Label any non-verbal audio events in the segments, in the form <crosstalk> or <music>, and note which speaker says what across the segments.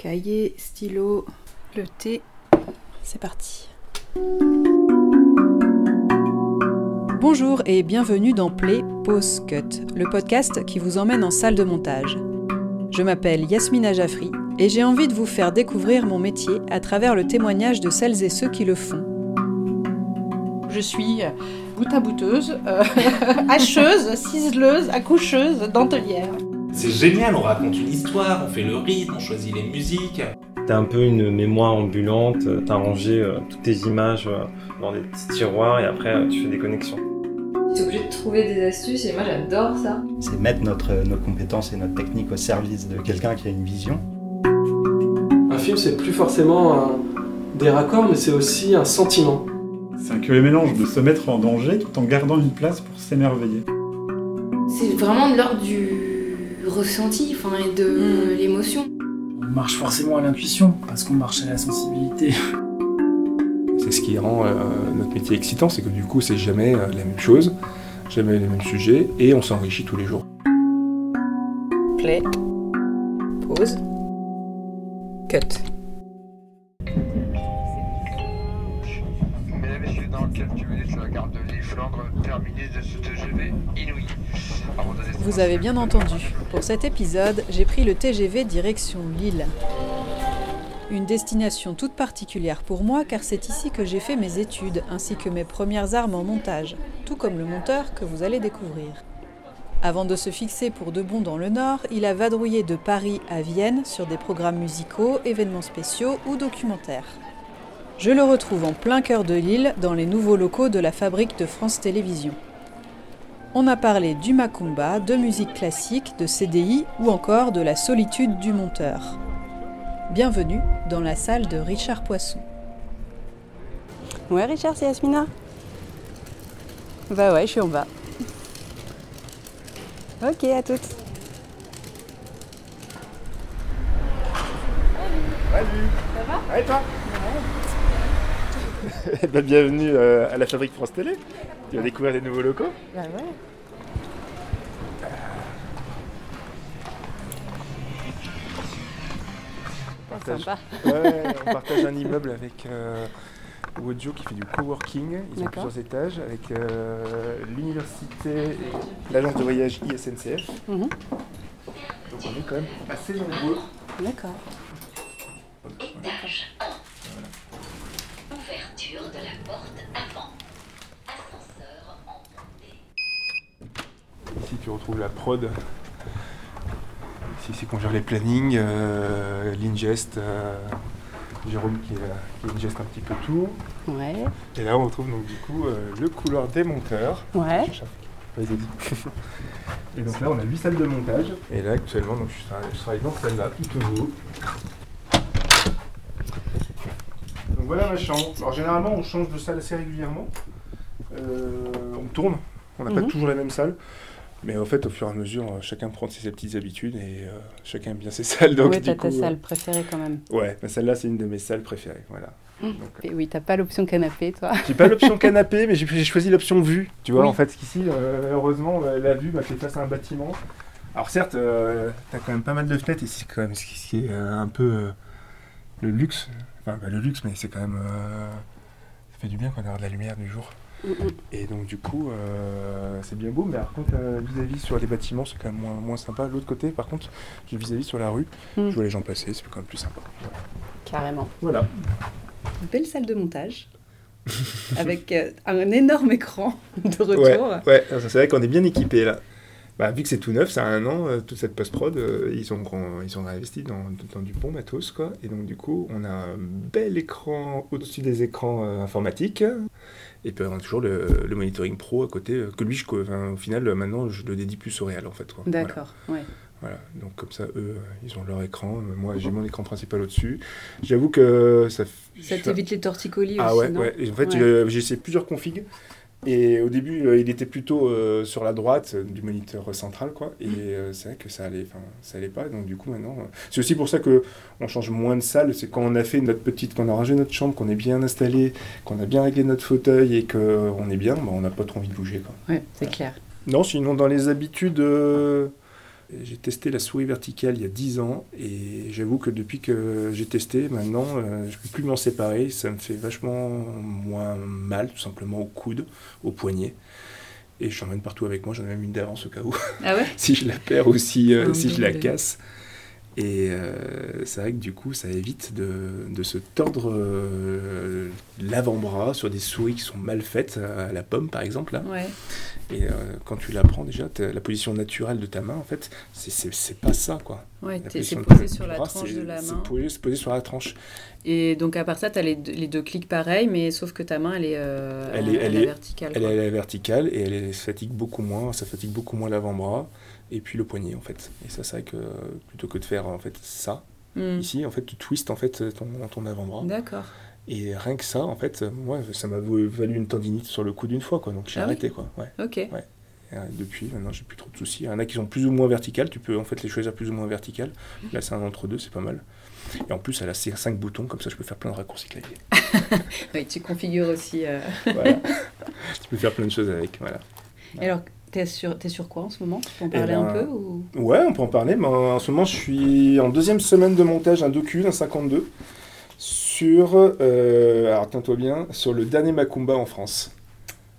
Speaker 1: Cahier, stylo, le thé. C'est parti. Bonjour et bienvenue dans Play Pause Cut, le podcast qui vous emmène en salle de montage. Je m'appelle Yasmina Jaffri et j'ai envie de vous faire découvrir mon métier à travers le témoignage de celles et ceux qui le font.
Speaker 2: Je suis goutte à bouteuse, euh, <laughs> hacheuse, ciseleuse, accoucheuse, dentelière.
Speaker 3: C'est génial, on raconte une histoire, on fait le rythme, on choisit les musiques.
Speaker 4: T'as un peu une mémoire ambulante, t'as rangé euh, toutes tes images euh, dans des petits tiroirs et après euh, tu fais des connexions.
Speaker 5: T'es obligé de trouver des astuces et moi j'adore ça.
Speaker 6: C'est mettre notre, nos compétences et notre technique au service de quelqu'un qui a une vision.
Speaker 7: Un film, c'est plus forcément un- des raccords, mais c'est aussi un sentiment.
Speaker 8: C'est un curieux mélange de se mettre en danger tout en gardant une place pour s'émerveiller.
Speaker 5: C'est vraiment de l'ordre du ressenti, enfin, et de l'émotion.
Speaker 9: On marche forcément à l'intuition, parce qu'on marche à la sensibilité. <laughs>
Speaker 10: C'est ce qui rend euh, notre métier excitant, c'est que du coup c'est jamais euh, la même chose, jamais les mêmes sujets, et on s'enrichit tous les jours.
Speaker 1: Play. Pause. Cut.
Speaker 11: De ce TGV inouï.
Speaker 1: Vous avez bien entendu. Pour cet épisode, j'ai pris le TGV direction Lille. Une destination toute particulière pour moi car c'est ici que j'ai fait mes études ainsi que mes premières armes en montage, tout comme le monteur que vous allez découvrir. Avant de se fixer pour de bon dans le Nord, il a vadrouillé de Paris à Vienne sur des programmes musicaux, événements spéciaux ou documentaires. Je le retrouve en plein cœur de Lille, dans les nouveaux locaux de la fabrique de France Télévisions. On a parlé du macumba, de musique classique, de CDI ou encore de la solitude du monteur. Bienvenue dans la salle de Richard Poisson. Ouais Richard, c'est Yasmina? Bah ouais, je suis en bas. Ok, à toutes.
Speaker 4: Et toi? <laughs> bah, Bienvenue euh, à la fabrique France Télé. Tu vas découvrir des nouveaux locaux.
Speaker 1: Bah ouais.
Speaker 10: partage,
Speaker 1: Sympa. <laughs>
Speaker 10: Ouais, on <laughs> partage un immeuble avec euh, Wojo qui fait du coworking, ils ont plusieurs étages, avec euh, l'université et l'agence de voyage ISNCF.
Speaker 1: Mhm.
Speaker 10: Donc on est quand même assez nombreux.
Speaker 1: D'accord.
Speaker 12: Étage 1. Ouverture de la porte avant. Ascenseur en montée.
Speaker 10: Ici tu retrouves la prod. Ici c'est qu'on gère les plannings, euh, l'ingest, euh, Jérôme qui, euh, qui ingeste un petit peu tout.
Speaker 1: Ouais.
Speaker 10: Et là on retrouve donc du coup euh, le couloir des monteurs.
Speaker 1: Ouais.
Speaker 10: Vas-y, vas-y. <laughs> Et donc là on a 8 salles de montage. Et là actuellement donc, je, tra- je travaille dans celle-là, tout au haut. Donc voilà ma chambre. Alors généralement on change de salle assez régulièrement. Euh, on tourne, on n'a
Speaker 1: Mhm.
Speaker 10: pas toujours la même salle. Mais en fait au fur et à mesure euh, chacun prend ses, petites habitudes et euh, chacun aime bien ses <laughs> salles. Donc,
Speaker 1: ouais,
Speaker 10: du
Speaker 1: t'as ta
Speaker 10: euh,
Speaker 1: salle préférée quand même.
Speaker 10: Ouais, mais celle-là c'est une de mes salles préférées. Voilà.
Speaker 1: Et oui, t'as pas l'option canapé, toi.
Speaker 10: J'ai pas l'option <laughs> canapé, mais j'ai choisi l'option vue. Tu vois,
Speaker 1: Oui.
Speaker 10: en fait, qu'ici, euh, heureusement, la vue, bah, t'es face à un bâtiment. Alors certes, t'as quand même pas mal de fenêtres, et c'est quand même ce qui, est un peu le luxe. Enfin, bah, le luxe, mais c'est quand même... ça fait du bien quand on a de la lumière du jour.
Speaker 1: Mm,
Speaker 10: Et donc du coup, euh, c'est bien beau, mais par contre, euh, vis-à-vis sur les bâtiments, c'est quand même moins, moins sympa. L'autre côté, par contre, vis-à-vis sur la rue,
Speaker 1: Mm.
Speaker 10: je vois les gens passer, c'est quand même plus sympa. Voilà.
Speaker 1: Carrément.
Speaker 10: Voilà.
Speaker 1: Belle salle de montage. <laughs> avec euh, un énorme écran de retour.
Speaker 10: Ouais, ouais, c'est vrai qu'on est bien équipé là. Bah, vu que c'est tout neuf, ça a un an, euh, toute cette post-prod, euh, ils, ont, grand- ils ont investi dans, dans du bon matos, quoi. Et donc, du coup, on a un bel écran au-dessus des écrans euh, informatiques. Et puis, on a toujours le, le monitoring pro à côté, euh, que lui, je, enfin, au final, euh, maintenant, je le dédie plus au réel, en fait. quoi. Voilà.
Speaker 1: D'accord, ouais.
Speaker 10: Voilà, donc comme ça, eux, euh, ils ont leur écran. Moi, j'ai mon écran principal au-dessus. J'avoue que ça...
Speaker 1: Ça t'évite les torticolis
Speaker 10: ah
Speaker 1: aussi,
Speaker 10: ouais,
Speaker 1: non
Speaker 10: ouais. Et en fait,
Speaker 1: Ouais.
Speaker 10: j'ai essayé plusieurs configs. Et au début, euh, il était plutôt euh, sur la droite euh, du moniteur central, quoi. Et euh, c'est vrai que ça allait, enfin, ça allait pas. Donc du coup, maintenant, euh, c'est aussi pour ça que on change moins de salle. C'est quand on a fait notre petite, quand on a rangé notre chambre, qu'on est bien installé, qu'on a bien réglé notre fauteuil et que on est bien, bah, on n'a pas trop envie de bouger, quoi.
Speaker 1: Ouais, c'est clair.
Speaker 10: Non, sinon dans les habitudes, euh, J'ai testé la souris verticale il y a 10 ans et j'avoue que depuis que j'ai testé, maintenant, euh, je ne peux plus m'en séparer. Ça me fait vachement moins mal, tout simplement, au coude, au poignet. Et je l'emmène partout avec moi, j'en ai même une d'avance au cas où.
Speaker 1: Ah ouais? <laughs>
Speaker 10: Si je la perds ou si, euh, si je la casse. Et euh, c'est vrai que du coup, ça évite de, de se tordre euh, l'avant-bras sur des souris qui sont mal faites, à la pomme par exemple. Là.
Speaker 1: Ouais.
Speaker 10: Et euh, quand tu la prends déjà, la position naturelle de ta main, en fait, c'est- pas ça, quoi.
Speaker 1: Ouais, c'est posé sur la
Speaker 10: bras,
Speaker 1: tranche de la main.
Speaker 10: posé- C'est posé sur la tranche.
Speaker 1: Et donc à part ça, tu as les deux, les deux clics pareils, mais sauf que ta main, elle est, euh,
Speaker 10: Elle est, elle est,
Speaker 1: verticale.
Speaker 10: elle est
Speaker 1: quoi.
Speaker 10: à la verticale et elle est- fatigue beaucoup moins, ça fatigue beaucoup moins l'avant-bras et puis le poignet, en fait. Et ça, c'est vrai que euh, plutôt que de faire, en fait, ça,
Speaker 1: Hmm.
Speaker 10: ici, en fait, tu twistes, en fait, ton, ton avant-bras.
Speaker 1: D'accord.
Speaker 10: Et rien que ça, en fait, euh, moi, ça m'a valu une tendinite sur le coude d'une fois, quoi. Donc j'ai
Speaker 1: Ah oui
Speaker 10: arrêté, quoi. Ouais.
Speaker 1: Ok.
Speaker 10: Ouais. Et, euh, depuis, maintenant, j'ai plus trop de soucis. Il y en a qui sont plus ou moins verticales, tu peux en fait les choisir plus ou moins verticales. Là, c'est un entre-deux, c'est pas mal. Et en plus, elle a ces cinq boutons, comme ça, je peux faire plein de raccourcis clavier. <laughs>
Speaker 1: Oui, tu configures aussi. euh.
Speaker 10: Voilà. <laughs> tu peux faire plein de choses avec, voilà.
Speaker 1: Et alors, t'es sur, t'es sur quoi en ce moment? Tu peux en
Speaker 10: Eh
Speaker 1: parler un
Speaker 10: ben,
Speaker 1: peu ou...
Speaker 10: Ouais, on peut en parler. Mais en ce moment, je suis en deuxième semaine de montage d'un docu, d'un 52, sur, euh, alors tiens-toi bien, sur le dernier Macumba en France,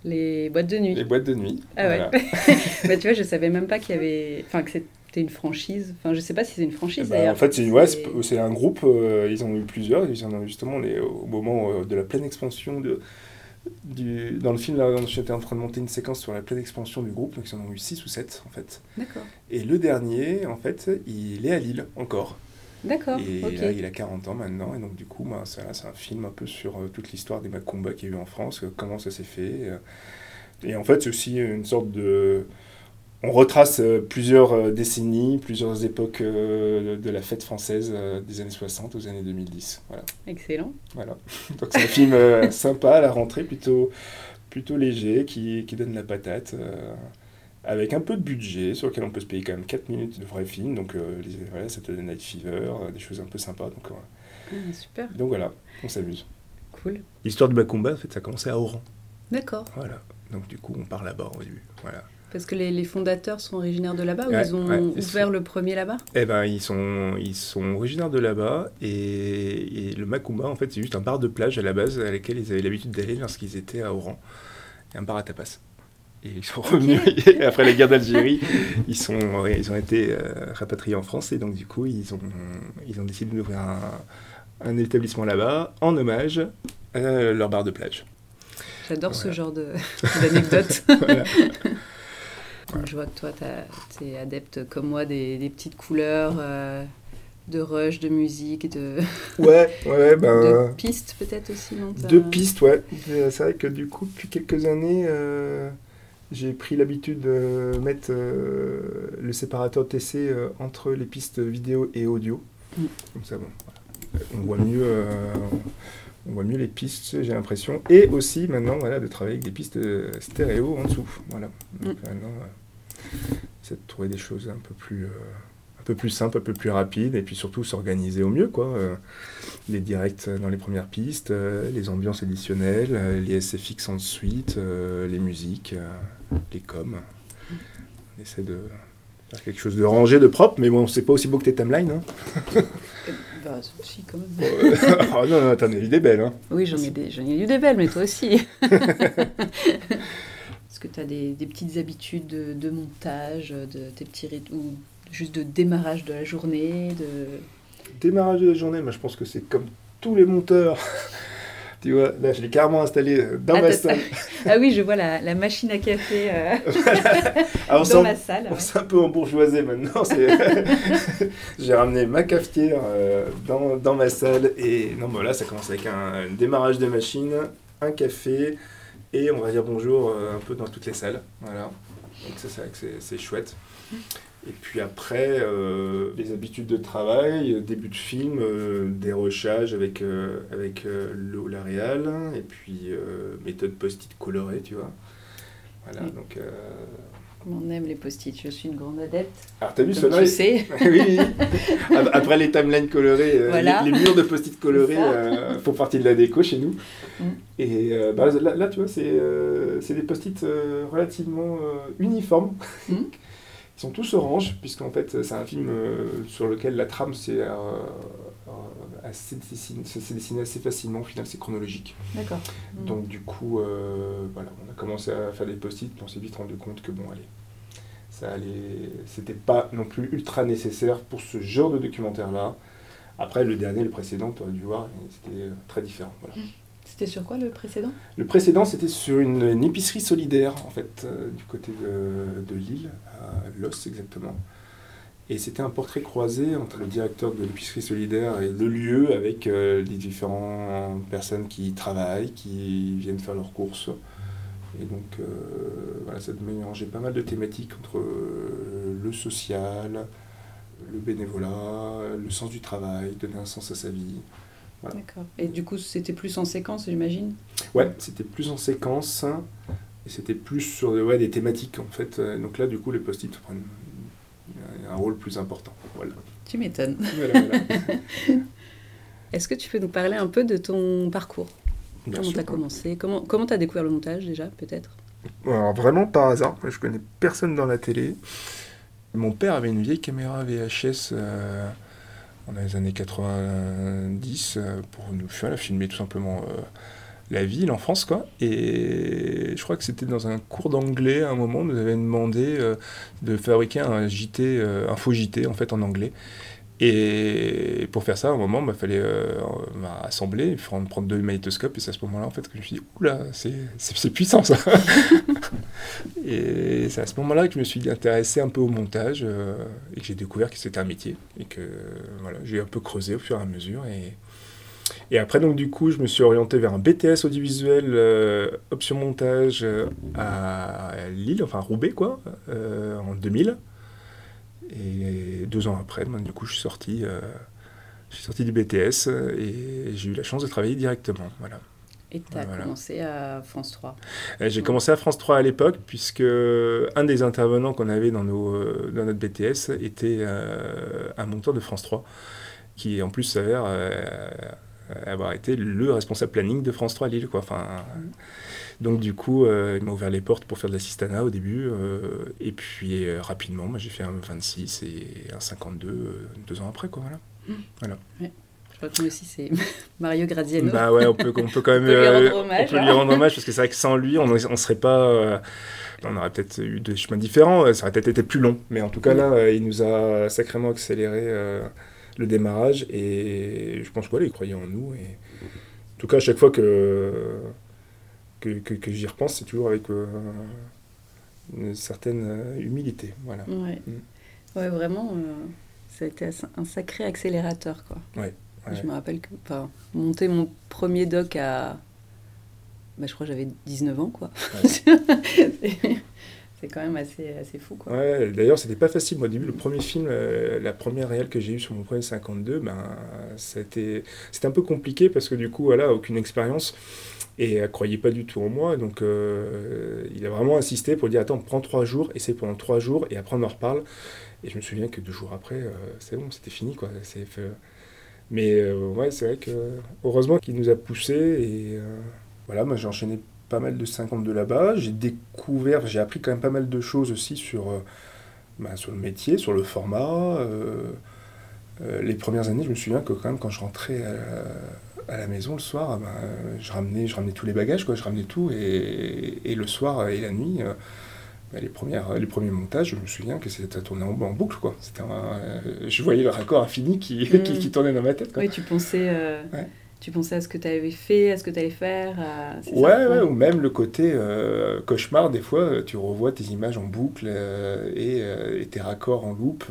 Speaker 1: Les boîtes de nuit.
Speaker 10: les boîtes de nuit.
Speaker 1: Ah ouais. <laughs> Bah, tu vois, je savais même pas qu'il y avait. Enfin, que c'était une franchise. Enfin, je sais pas si c'est une
Speaker 10: Eh
Speaker 1: franchise
Speaker 10: ben,
Speaker 1: d'ailleurs.
Speaker 10: en fait, c'est ouais, c'est- c'est un groupe, euh, ils en ont eu plusieurs, ils en ont justement au moment euh, de la pleine expansion de. Du, dans le film, là, j'étais en train de monter une séquence sur la pleine expansion du groupe, donc ils en ont eu 6 ou 7 en fait.
Speaker 1: D'accord.
Speaker 10: Et le dernier, en fait, il est à Lille encore.
Speaker 1: D'accord.
Speaker 10: Et là, il a 40 ans maintenant, et donc du coup, bah, c'est c'est un film un peu sur euh, toute l'histoire des Macumba qu'il y a eu en France, euh, comment ça s'est fait. euh. Et en fait, c'est aussi une sorte de... On retrace euh, plusieurs euh, décennies, plusieurs époques euh, de la fête française des années 60 aux années 2010. Voilà.
Speaker 1: Excellent.
Speaker 10: voilà. <laughs> Donc c'est un film <laughs> sympa à la rentrée, plutôt, plutôt léger, qui, qui donne la patate. euh, avec un peu de budget, sur lequel on peut se payer quand même 4 minutes de vrai film. Donc euh, les, voilà, Saturday Night Fever, des choses un peu sympas. Donc, euh,
Speaker 1: Ah, super.
Speaker 10: donc voilà, on s'amuse.
Speaker 1: Cool.
Speaker 10: L'histoire de Macumba, en fait, ça a commencé à Oran.
Speaker 1: D'accord.
Speaker 10: Voilà. Donc du coup, on part là-bas au début. Voilà.
Speaker 1: Parce que les, les fondateurs sont originaires de là-bas ou ils ont
Speaker 10: ouais,
Speaker 1: ouvert le premier là-bas?
Speaker 10: Eh ben, ils sont, ils sont originaires de là-bas et, et le Macumba, en fait, c'est juste un bar de plage à la base à laquelle ils avaient l'habitude d'aller lorsqu'ils étaient à Oran. Et un bar à tapas. Et ils sont <laughs> revenus et après la guerre d'Algérie, ils, sont, ils ont été euh, rapatriés en France et donc du coup, ils ont, ils ont décidé d'ouvrir un, un établissement là-bas en hommage à leur bar de plage.
Speaker 1: J'adore ce genre <laughs> d'anecdote. Je vois que toi, tu es adepte comme moi des, des petites couleurs, euh, de rush, de musique, de,
Speaker 10: Ouais, ouais, <laughs> ben.
Speaker 1: de pistes peut-être aussi. non
Speaker 10: Deux pistes, ouais. Euh, C'est vrai que du coup, depuis quelques années, euh, j'ai pris l'habitude de mettre euh, le séparateur TC euh, entre les pistes vidéo et audio.
Speaker 1: Mm.
Speaker 10: Comme ça, bon, voilà. on voit mieux. euh, on voit mieux les pistes, j'ai l'impression. Et aussi, maintenant, voilà, de travailler avec des pistes euh, stéréo en dessous. Voilà. Donc, maintenant, euh, c'est de trouver des choses un peu plus, euh, un peu plus simples, un peu plus rapides, et puis surtout s'organiser au mieux, quoi. Euh, les directs dans les premières pistes, euh, les ambiances additionnelles, les SFX ensuite, les musiques, les coms. On essaie de faire quelque chose de rangé, de propre, mais bon, c'est pas aussi beau que tes timelines. Hein.
Speaker 1: Bah, si, quand même.
Speaker 10: Oh <laughs> non, non, t'en as eu des belles. Hein.
Speaker 1: Oui, j'en ai, des- j'en ai eu des belles, mais toi aussi. <laughs> Est-ce que tu as des, des petites habitudes de, de montage, de tes petits ou juste de démarrage de la journée de...
Speaker 10: Démarrage de la journée, moi je pense que c'est comme tous les monteurs. <laughs> tu vois, là je l'ai carrément installé dans
Speaker 1: ah,
Speaker 10: ma salle.
Speaker 1: Ah oui, je vois la, la machine à café euh, <laughs>
Speaker 10: Ah,
Speaker 1: dans ma salle.
Speaker 10: On s'est un peu embourgeoisé maintenant. <laughs> J'ai ramené ma cafetière euh, dans, dans ma salle et non, voilà, ça commence avec un, un démarrage de machine, un café et on va dire bonjour euh, un peu dans toutes les salles. Voilà. Donc ça, c'est vrai que c'est- chouette. Et puis après, euh, les habitudes de travail, début de film, euh, dérochage avec, euh, avec euh, le- la réal, et puis méthode post-it colorée, tu vois. Voilà, donc...
Speaker 1: On aime les post-it, je suis une grande adepte.
Speaker 10: alors, t'as vu cela
Speaker 1: tu sais. <laughs>
Speaker 10: oui, oui. Ap- <laughs> Après les timelines colorées, euh,
Speaker 1: Voilà.
Speaker 10: les, les murs de post-it colorés
Speaker 1: C'est
Speaker 10: euh, font partie de la déco chez nous.
Speaker 1: Mm.
Speaker 10: Et euh, bah, là, là, tu vois, c'est euh, c'est des post-it relativement uniformes.
Speaker 1: Mm. <laughs>
Speaker 10: Ils sont tous orange, puisqu'en fait, c'est un film sur lequel la trame euh, assez dessiné, ça s'est dessiné assez facilement. Au final, c'est chronologique.
Speaker 1: D'accord.
Speaker 10: Donc, du coup, euh, voilà, on a commencé à faire des post-it, puis on s'est vite rendu compte que, bon, allez, ça allait. C'était pas non plus ultra nécessaire pour ce genre de documentaire-là. Après, le dernier, le précédent, tu aurais dû voir, c'était euh, très différent. Voilà.
Speaker 1: C'était sur quoi le précédent?
Speaker 10: Le précédent, c'était sur une, une épicerie solidaire, en fait, euh, du côté de, de Lille, à Los exactement. Et c'était un portrait croisé entre le directeur de l'épicerie solidaire et le lieu, avec euh, les différentes personnes qui y travaillent, qui viennent faire leurs courses. Et donc, euh, voilà, ça mélangeait pas mal de thématiques entre euh, le social, le bénévolat, le sens du travail, donner un sens à sa vie. Voilà.
Speaker 1: D'accord. Et du coup, c'était plus en séquence, j'imagine?
Speaker 10: Ouais, c'était plus en séquence et c'était plus sur ouais, des thématiques en fait. Donc là, du coup, les post-it prennent un rôle plus important. Voilà.
Speaker 1: Tu m'étonnes.
Speaker 10: Voilà, voilà. <laughs>
Speaker 1: Est-ce que tu peux nous parler un peu de ton parcours?
Speaker 10: Bien
Speaker 1: Comment tu as commencé? Comment comment tu as découvert le montage déjà, peut-être?
Speaker 10: Alors vraiment par hasard, je connais personne dans la télé. Mon père avait une vieille caméra VHS euh, dans les années 90 euh, pour nous faire filmer tout simplement euh, la vie, l'enfance quoi. Et je crois que c'était dans un cours d'anglais à un moment, on nous avait demandé euh, de fabriquer un JT, euh, un faux JT en fait en anglais. Et pour faire ça, à un moment, il bah, fallait euh, bah, assembler, prendre, deux magnétoscopes, et c'est à ce moment-là en fait que je me suis dit, oula, c'est puissant ça <laughs> Et c'est à ce moment-là que je me suis intéressé un peu au montage, euh, et que j'ai découvert que c'était un métier, et que voilà, j'ai un peu creusé au fur et à mesure. Et, et après, donc du coup, je me suis orienté vers un BTS audiovisuel, euh, option montage euh, à Lille, enfin à Roubaix, quoi, euh, en 2000. Et deux ans après, ben, du coup, je suis sorti, je suis sorti du BTS et j'ai eu la chance de travailler directement. Voilà.
Speaker 1: Et tu as
Speaker 10: Voilà.
Speaker 1: commencé à France 3.
Speaker 10: Euh, J'ai commencé à France 3 à l'époque, puisque un des intervenants qu'on avait dans, nos, dans notre BTS était un monteur de France 3, qui en plus s'avère avoir été le responsable planning de France 3 à Lille. Quoi. Enfin, donc du coup, euh, il m'a ouvert les portes pour faire de l'assistanat au début, euh, et puis euh, rapidement, moi, j'ai fait un 26 et un 52 euh, deux ans après. Quoi, voilà. voilà.
Speaker 1: Je crois que moi aussi, c'est <laughs> Mario Graziano.
Speaker 10: Bah ouais, on peut, on peut quand même <laughs>
Speaker 1: On peut lui
Speaker 10: euh,
Speaker 1: rendre hommage,
Speaker 10: on peut lui rendre hommage parce que c'est vrai que sans lui, on ne serait pas. euh, on aurait peut-être eu des chemins différents, euh, ça aurait peut-être été plus long. Mais en tout cas, là, euh, il nous a sacrément accéléré euh, le démarrage et je pense qu'il il croyait en nous. Et... En tout cas, à chaque fois que, que, que, que j'y repense, c'est toujours avec euh, une certaine euh, humilité. Voilà.
Speaker 1: Ouais.
Speaker 10: Mm.
Speaker 1: Ouais, vraiment, euh, ça a été un sacré accélérateur, quoi.
Speaker 10: Ouais, ouais.
Speaker 1: Je me rappelle que, monter mon premier doc à, bah, je crois que j'avais 19 ans, quoi. <laughs> c'est quand même assez, assez fou, quoi.
Speaker 10: Ouais, d'ailleurs, c'était pas facile. Moi, au début, le premier film, euh, la première réelle que j'ai eue sur mon premier 52, ben, c'était un peu compliqué parce que du coup, voilà, aucune expérience et elle croyait pas du tout en moi. Donc, euh, il a vraiment insisté pour dire Attends, prends trois jours, essaie pendant trois jours et après on en reparle. Et je me souviens que deux jours après, euh, c'est bon, c'était fini, quoi. C'est Mais euh, ouais, c'est vrai que heureusement qu'il nous a poussé et euh, voilà, moi j'ai enchaîné pas mal de 52 là-bas. J'ai découvert, j'ai appris quand même pas mal de choses aussi sur, euh, bah, sur le métier, sur le format. euh, euh, les premières années, je me souviens que quand même quand je rentrais à, à la maison le soir, bah, je, ramenais, je ramenais tous les bagages, quoi, je ramenais tout. Et, et le soir et la nuit, bah, les, premières, les premiers montages, je me souviens que c'était à tourner en, en boucle. Quoi. Un- je voyais le raccord infini qui,
Speaker 1: Mm. <laughs>
Speaker 10: qui, qui tournait dans ma tête. Quoi.
Speaker 1: Oui, tu pensais,
Speaker 10: Ouais.
Speaker 1: Tu pensais à ce que tu avais fait, à ce que tu allais faire. à- c'est ça
Speaker 10: Ouais, ouais, ou même le côté euh, cauchemar, des fois, euh, tu revois tes images en boucle euh, et, euh, et tes raccords en loupe.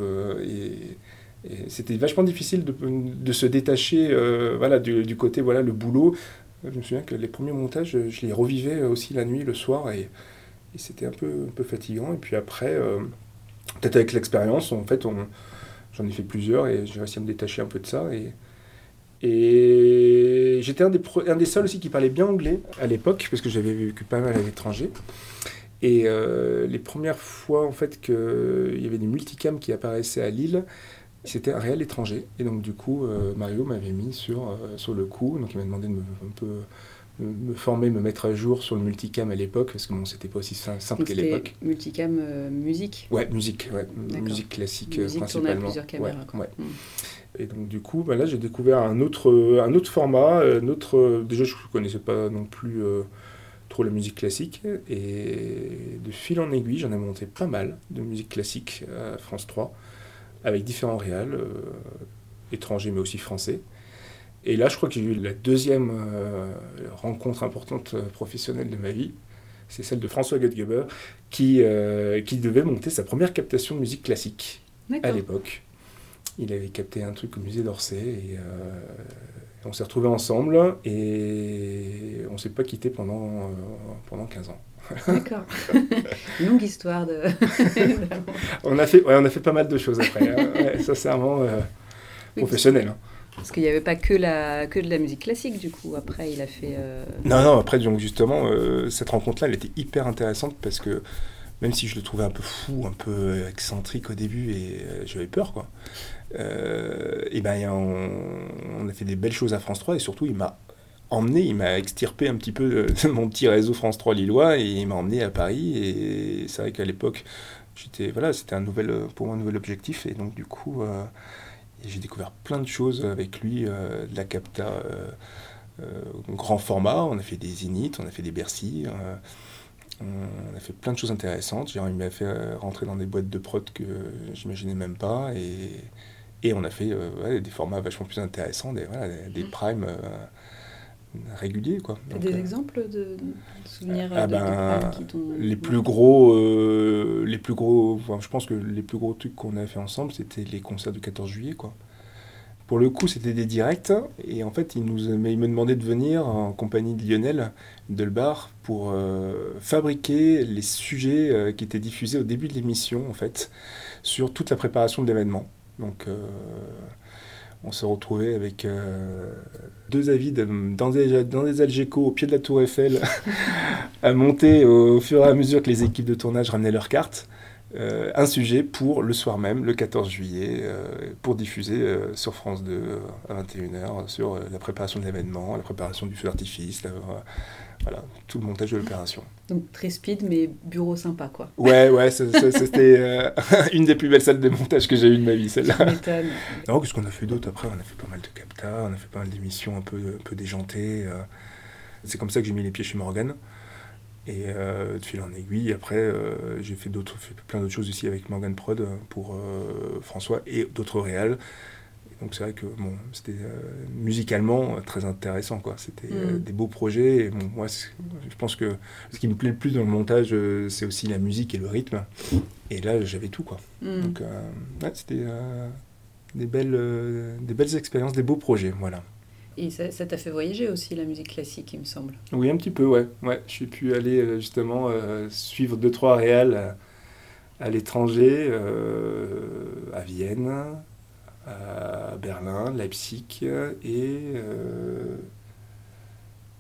Speaker 10: et et c'était vachement difficile de, de se détacher voilà, du, du côté voilà, le boulot. Je me souviens que les premiers montages, je les revivais aussi la nuit, le soir, et, et c'était un peu, un peu fatigant. Et puis après, peut-être avec l'expérience, en fait, on- j'en ai fait plusieurs et j'ai réussi à me détacher un peu de ça. Et, et j'étais un des, un des seuls aussi qui parlait bien anglais à l'époque, parce que j'avais vécu pas mal à l'étranger. Et euh, les premières fois en fait qu'il y avait des multicams qui apparaissaient à Lille, c'était un réel étranger. Et donc du coup, euh, Mario m'avait mis sur, euh, sur le coup, donc il m'a demandé de me, un peu me former, me mettre à jour sur le multicam à l'époque, parce que bon, c'était pas aussi sim- simple qu'à l'époque.
Speaker 1: multicam musique?
Speaker 10: Ouais, musique, ouais, musique classique
Speaker 1: Musique tournée à
Speaker 10: principalement.
Speaker 1: plusieurs caméras,
Speaker 10: Ouais,
Speaker 1: quoi.
Speaker 10: ouais.
Speaker 1: Mm.
Speaker 10: Et donc du coup, bah là j'ai découvert un autre, euh, un autre format, un autre. euh, déjà je connaissais pas non plus euh, trop la musique classique, et de fil en aiguille, j'en ai monté pas mal de musique classique à France 3, avec différents réals, euh, étrangers mais aussi français. Et là, je crois que j'ai eu la deuxième euh, rencontre importante euh, professionnelle de ma vie. C'est celle de François Gottgeber, qui, euh, qui devait monter sa première captation de musique classique à l'époque. Il avait capté un truc au musée d'Orsay et euh, on s'est retrouvés ensemble et on s'est pas quitté pendant, euh, pendant 15 ans.
Speaker 1: D'accord. <laughs> Longue histoire de.
Speaker 10: On a fait, ouais, on a fait pas mal de choses après, hein. Ouais, sincèrement euh,
Speaker 1: Oui,
Speaker 10: professionnel. hein.
Speaker 1: Parce qu'il n'y avait pas que, la, que de la musique classique, du coup. Après, il a fait. euh,
Speaker 10: Non, non, après, donc, justement, euh, cette rencontre-là, elle était hyper intéressante parce que même si je le trouvais un peu fou, un peu excentrique au début et euh, j'avais peur, quoi, et ben, on, a fait des belles choses à France 3 et surtout, il m'a emmené, il m'a extirpé un petit peu de mon petit réseau France 3 lillois et il m'a emmené à Paris. Et c'est vrai qu'à l'époque, j'étais, voilà, c'était un nouvel, pour moi un nouvel objectif et donc, du coup, euh, j'ai découvert plein de choses avec lui, euh, de la capta. euh, euh, grand format, on a fait des zéniths, on a fait des Bercy, euh, on a fait plein de choses intéressantes. Il m'a fait euh, rentrer dans des boîtes de prod que j'imaginais même pas, et on a fait euh, ouais, des formats vachement plus intéressants, des, voilà, des, des primes euh, réguliers. Quoi. Donc,
Speaker 1: des
Speaker 10: euh,
Speaker 1: exemples de, de souvenirs
Speaker 10: ah
Speaker 1: de,
Speaker 10: ben,
Speaker 1: qui
Speaker 10: les plus gros, les plus gros, enfin, je pense que les plus gros trucs qu'on a fait ensemble, c'était les concerts du 14 juillet, quoi. Pour le coup, c'était des directs, et en fait, il, nous, il me demandait de venir en compagnie de Lionel Delbar pour fabriquer les sujets qui étaient diffusés au début de l'émission, en fait, sur toute la préparation de l'événement. Donc, euh, on se retrouvait avec euh, deux avis dans, des, dans au pied de la Tour Eiffel <laughs> à monter au, fur et à mesure que les équipes de tournage ramenaient leurs cartes. euh, un sujet pour le soir même, le 14 juillet, pour diffuser sur France 2 euh, à 21h sur la préparation de l'événement, la préparation du feu d'artifice, voilà, tout le montage de l'opération.
Speaker 1: Donc très speed, mais bureau sympa, quoi.
Speaker 10: Ouais, ouais, c'était euh, <laughs> une des plus belles salles de montage que j'ai eues de ma vie, celle-là.
Speaker 1: Tu m'étonnes.
Speaker 10: Non, qu'est-ce qu'on a fait d'autre après? On a fait pas mal de capta, on a fait pas mal d'émissions un peu, un peu déjantées. euh. C'est comme ça que j'ai mis les pieds chez Morgan. Et euh, de fil en aiguille, après, euh, j'ai fait, d'autres, fait plein d'autres choses aussi avec Morgan Prod pour euh, François et d'autres réals. Donc c'est vrai que bon, c'était euh, musicalement euh, très intéressant. Quoi. C'était euh,
Speaker 1: Mm.
Speaker 10: des beaux projets. Et bon, moi, je pense que ce qui me plaît le plus dans le montage, euh, c'est aussi la musique et le rythme. Et là, j'avais tout. Quoi.
Speaker 1: Mm.
Speaker 10: Donc ouais, c'était des, belles, des belles expériences, des beaux projets. Voilà.
Speaker 1: Et ça t'a fait voyager aussi, la musique classique, il me semble.
Speaker 10: Oui, un petit peu, ouais. ouais J'ai pu aller justement suivre deux, trois réals à, à l'étranger, à Vienne, à Berlin, Leipzig et euh,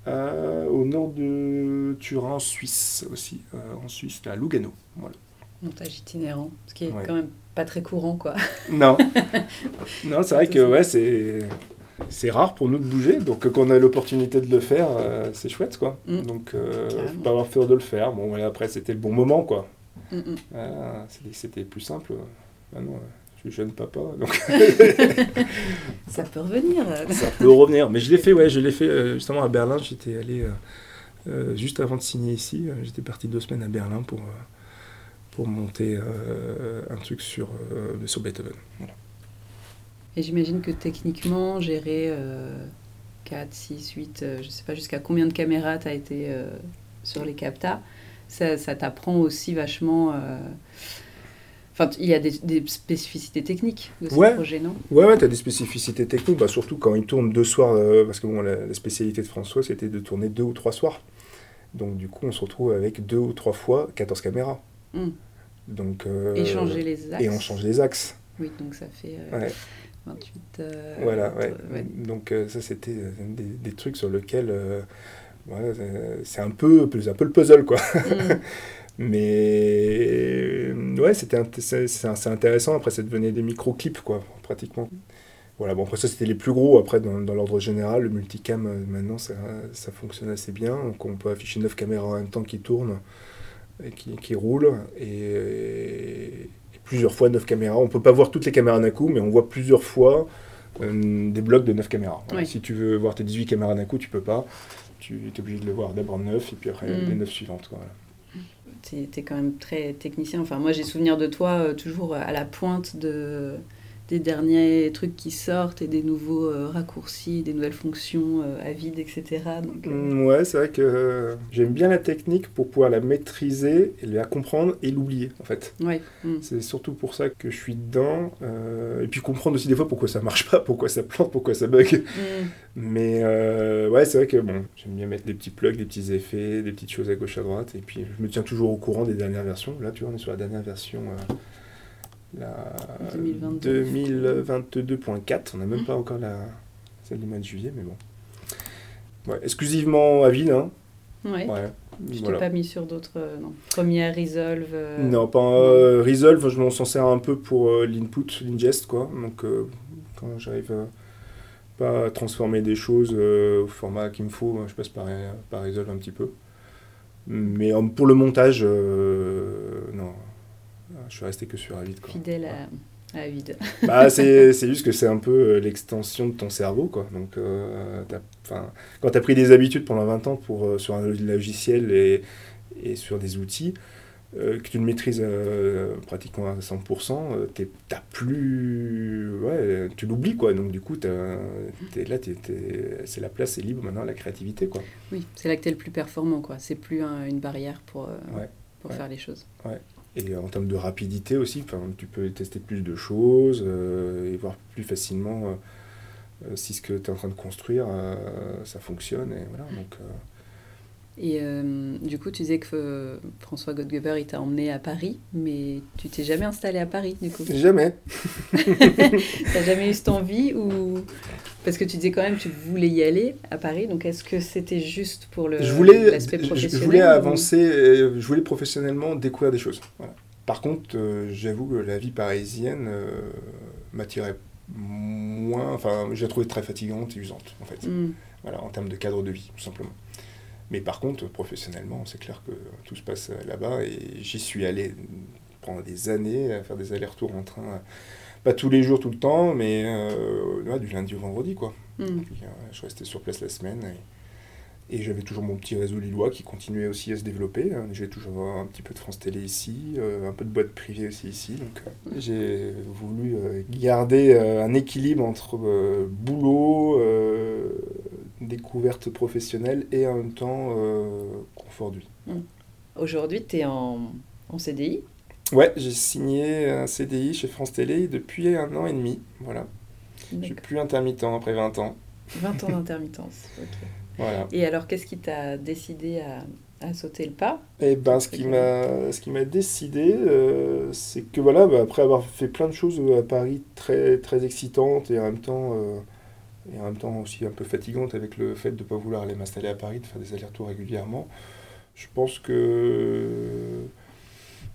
Speaker 10: à- au nord de Turin, en Suisse aussi. euh, en Suisse, à Lugano. Voilà.
Speaker 1: Montage itinérant, ce qui est
Speaker 10: Ouais.
Speaker 1: quand même pas très courant, quoi.
Speaker 10: Non. <laughs> non, c'est vrai que ouais, c'est c'est rare pour nous de bouger, donc euh, quand on a l'opportunité de le faire, euh, c'est chouette quoi.
Speaker 1: Mm.
Speaker 10: Donc euh, faut pas avoir peur de le faire. Bon, après c'était le bon moment quoi.
Speaker 1: Mm, mm.
Speaker 10: C'était- plus simple. Maintenant, euh, je suis jeune papa, donc <laughs>
Speaker 1: Ça peut revenir.
Speaker 10: ça peut revenir. Mais je l'ai fait, ouais, je l'ai fait euh, justement à Berlin. J'étais allé euh, euh, juste avant de signer ici. J'étais parti deux semaines à Berlin pour pour monter euh, un truc sur euh, sur Beethoven. Voilà.
Speaker 1: Et j'imagine que techniquement, gérer 4, 6, 8, euh, je sais pas jusqu'à combien de caméras tu as été sur les captas, ça, ça t'apprend aussi vachement. Enfin, il y a des, des spécificités techniques de ce
Speaker 10: Ouais.
Speaker 1: projet, non?
Speaker 10: Ouais, ouais, tu as des spécificités techniques, bah, surtout quand il tourne deux soirs, euh, parce que bon, la, la spécialité de François, c'était de tourner deux ou trois soirs. Donc du coup, on se retrouve avec deux ou trois fois 14 caméras.
Speaker 1: Mm.
Speaker 10: Donc, euh,
Speaker 1: Et changer les axes.
Speaker 10: Et on change les axes.
Speaker 1: Oui, donc ça fait euh,
Speaker 10: Ouais.
Speaker 1: 28. euh,
Speaker 10: Voilà, ouais. Donc ça, c'était des, des trucs sur lesquels... voilà, c'est- un peu, un peu le puzzle, quoi.
Speaker 1: Mm. <laughs>
Speaker 10: Mais ouais, c'était c'est intéressant. Après, ça devenait des micro-clips, quoi, pratiquement. Voilà, bon, après ça c'était les plus gros. Après, dans, dans l'ordre général, le multicam, euh, maintenant, ça, ça fonctionne assez bien. Donc on peut afficher 9 caméras en même temps qui tournent et qui, qui roulent. Et, et plusieurs fois 9 caméras. On peut pas voir toutes les caméras d'un coup, mais on voit plusieurs fois euh, des blocs de 9 caméras.
Speaker 1: Oui.
Speaker 10: Si tu veux voir tes 18 caméras d'un coup, tu peux pas. Tu es obligé de le voir d'abord 9 et puis après
Speaker 1: Mm.
Speaker 10: les 9 suivantes. quoi, voilà.
Speaker 1: Tu es quand même très technicien. Enfin, moi, j'ai souvenir de toi euh, toujours à la pointe de, des derniers trucs qui sortent et des nouveaux euh, raccourcis, des nouvelles fonctions euh, à vide, etc. Donc, euh,
Speaker 10: Mm, Ouais, c'est vrai que euh, j'aime bien la technique pour pouvoir la maîtriser, la comprendre et l'oublier en fait.
Speaker 1: ouais. Mm.
Speaker 10: C'est surtout pour ça que je suis dedans. et puis comprendre aussi des fois pourquoi ça marche pas, pourquoi ça plante, pourquoi ça bug.
Speaker 1: Mm.
Speaker 10: Mais ouais, c'est vrai que bon, j'aime bien mettre des petits plugs, des petits effets, des petites choses à gauche à droite. Et puis je me tiens toujours au courant des dernières versions. Là, tu vois, on est sur la dernière version. La
Speaker 1: 2022.
Speaker 10: 2022.4. On n'a même pas encore la celle du mois de juillet, mais bon. Ouais, exclusivement à vide, hein.
Speaker 1: Ouais.
Speaker 10: Ouais.
Speaker 1: Je t'ai pas mis sur d'autres. euh, non. Première, Resolve. euh,
Speaker 10: Non, pas euh, Resolve, je m'en s'en sers un peu pour euh, l'input, l'ingest, quoi. Donc, quand j'arrive pas à transformer des choses au format qu'il me faut, je passe par, par Resolve un petit peu. Mais pour le montage, non. Je suis resté que sur Avid, quoi.
Speaker 1: Fidèle à, vide. <laughs>
Speaker 10: Bah, c'est juste que c'est un peu euh, l'extension de ton cerveau, quoi. Donc, euh, quand tu as pris des habitudes pendant 20 ans pour, euh, sur un logiciel et, et sur des outils, euh, que tu le maîtrises pratiquement à 100%, euh, t'es- t'as plus... Ouais, tu l'oublies, quoi. Donc, du coup, t'es là, t'es- c'est la place est libre maintenant à la créativité, quoi.
Speaker 1: Oui, c'est là que tu es le plus performant, quoi. C'est plus un- une barrière pour,
Speaker 10: Ouais.
Speaker 1: pour
Speaker 10: Ouais.
Speaker 1: faire les choses.
Speaker 10: Ouais. Et en termes de rapidité aussi, tu peux tester plus de choses euh, et voir plus facilement euh, euh, si ce que tu es en train de construire, ça fonctionne. Et voilà, donc,
Speaker 1: Et euh, du coup, tu disais que euh, François Godgeber, il t'a emmené à Paris, mais tu t'es jamais installé à Paris, du coup.
Speaker 10: Jamais. <laughs>
Speaker 1: T'as jamais eu cette envie ou parce que tu disais quand même que tu voulais y aller à Paris, donc est-ce que c'était juste pour le
Speaker 10: je voulais,
Speaker 1: l'aspect
Speaker 10: je- je
Speaker 1: professionnel
Speaker 10: voulais
Speaker 1: ou-
Speaker 10: avancer, euh, je voulais professionnellement découvrir des choses. Voilà. Par contre, euh, j'avoue que la vie parisienne m'attirait moins, enfin, je la trouvais très fatigante et usante, en fait.
Speaker 1: Mm.
Speaker 10: Voilà, en termes de cadre de vie, tout simplement. Mais par contre, professionnellement, c'est clair que tout se passe là-bas et j'y suis allé pendant des années à faire des allers-retours en train, pas tous les jours, tout le temps, mais euh, ouais, du lundi au vendredi, quoi.
Speaker 1: Mm.
Speaker 10: Puis, euh, je restais sur place la semaine et, et j'avais toujours mon petit réseau lillois qui continuait aussi à se développer. hein. J'ai toujours un petit peu de France Télé ici, euh, un peu de boîte privée aussi ici. Donc j'ai voulu garder un équilibre entre boulot, découverte professionnelle et en même temps euh, confort de vie.
Speaker 1: Aujourd'hui, tu es en, en CDI.
Speaker 10: Ouais, j'ai signé un CDI chez France Télé depuis un an et demi. Voilà. Je suis plus intermittent après 20 ans.
Speaker 1: 20 ans <laughs> d'intermittence. ok.
Speaker 10: Voilà.
Speaker 1: Et alors, qu'est-ce qui t'a décidé à, à sauter le pas?
Speaker 10: Et ben, ce qui m'a, ce qui m'a décidé, euh, c'est que voilà, bah, après avoir fait plein de choses à Paris très, très excitantes et en même temps, euh, et en même temps aussi un peu fatigantes avec le fait de ne pas vouloir aller m'installer à Paris, de faire des allers-retours régulièrement, je pense que